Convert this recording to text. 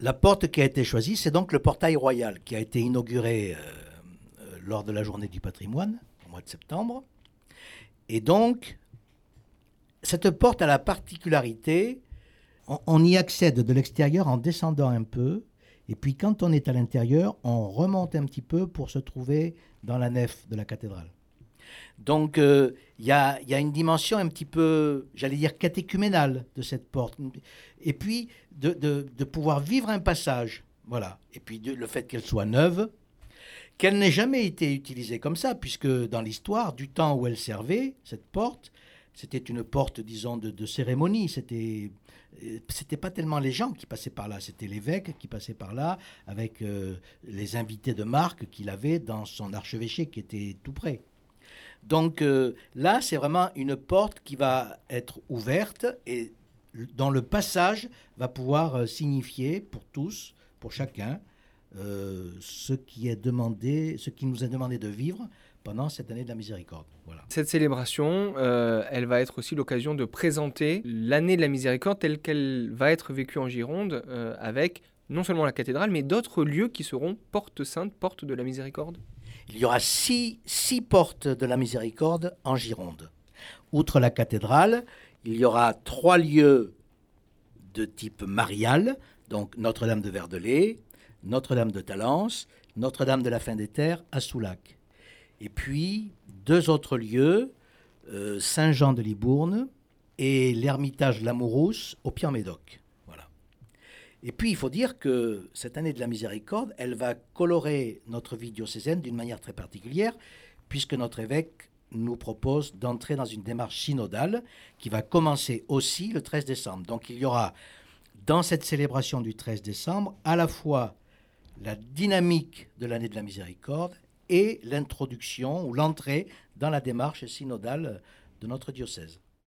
la porte qui a été choisie, c'est donc le portail royal qui a été inauguré euh, euh, lors de la journée du patrimoine, au mois de septembre. Et donc, cette porte a la particularité, on, on y accède de l'extérieur en descendant un peu, et puis quand on est à l'intérieur, on remonte un petit peu pour se trouver dans la nef de la cathédrale. Donc, euh, il y, a, une dimension un petit peu, j'allais dire, catéchuménale de cette porte. Et puis, de, pouvoir vivre un passage. Voilà. Et puis, le fait qu'elle soit neuve, qu'elle n'ait jamais été utilisée comme ça, puisque dans l'histoire, du temps où elle servait, cette porte, c'était une porte, disons, de, cérémonie. C'était c'était pas tellement les gens qui passaient par là, c'était l'évêque qui passait par là avec euh, les invités de marque qu'il avait dans son archevêché qui était tout près. Donc euh, là, c'est vraiment une porte qui va être ouverte et dont le passage va pouvoir euh, signifier pour tous, pour chacun, euh, ce qui est demandé, ce qui nous est demandé de vivre pendant cette année de la miséricorde. Voilà. Cette célébration, elle va être aussi l'occasion de présenter l'année de la miséricorde telle qu'elle va être vécue en Gironde, avec non seulement la cathédrale, mais d'autres lieux qui seront portes saintes, portes de la miséricorde. Il y aura six, portes de la miséricorde en Gironde. Outre la cathédrale, il y aura trois lieux de type marial, donc Notre-Dame de Verdelais, Notre-Dame de Talence, Notre-Dame de la Fin des Terres à Soulac. Et puis deux autres lieux, euh, Saint-Jean de Libourne et l'Ermitage de la Mourousse au Pied-en-Médoc. Et puis il faut dire que cette année de la miséricorde, elle va colorer notre vie diocésaine d'une manière très particulière, puisque notre évêque nous propose d'entrer dans une démarche synodale qui va commencer aussi le 13 décembre. Donc il y aura dans cette célébration du 13 décembre à la fois la dynamique de l'année de la miséricorde et l'introduction ou l'entrée dans la démarche synodale de notre diocèse.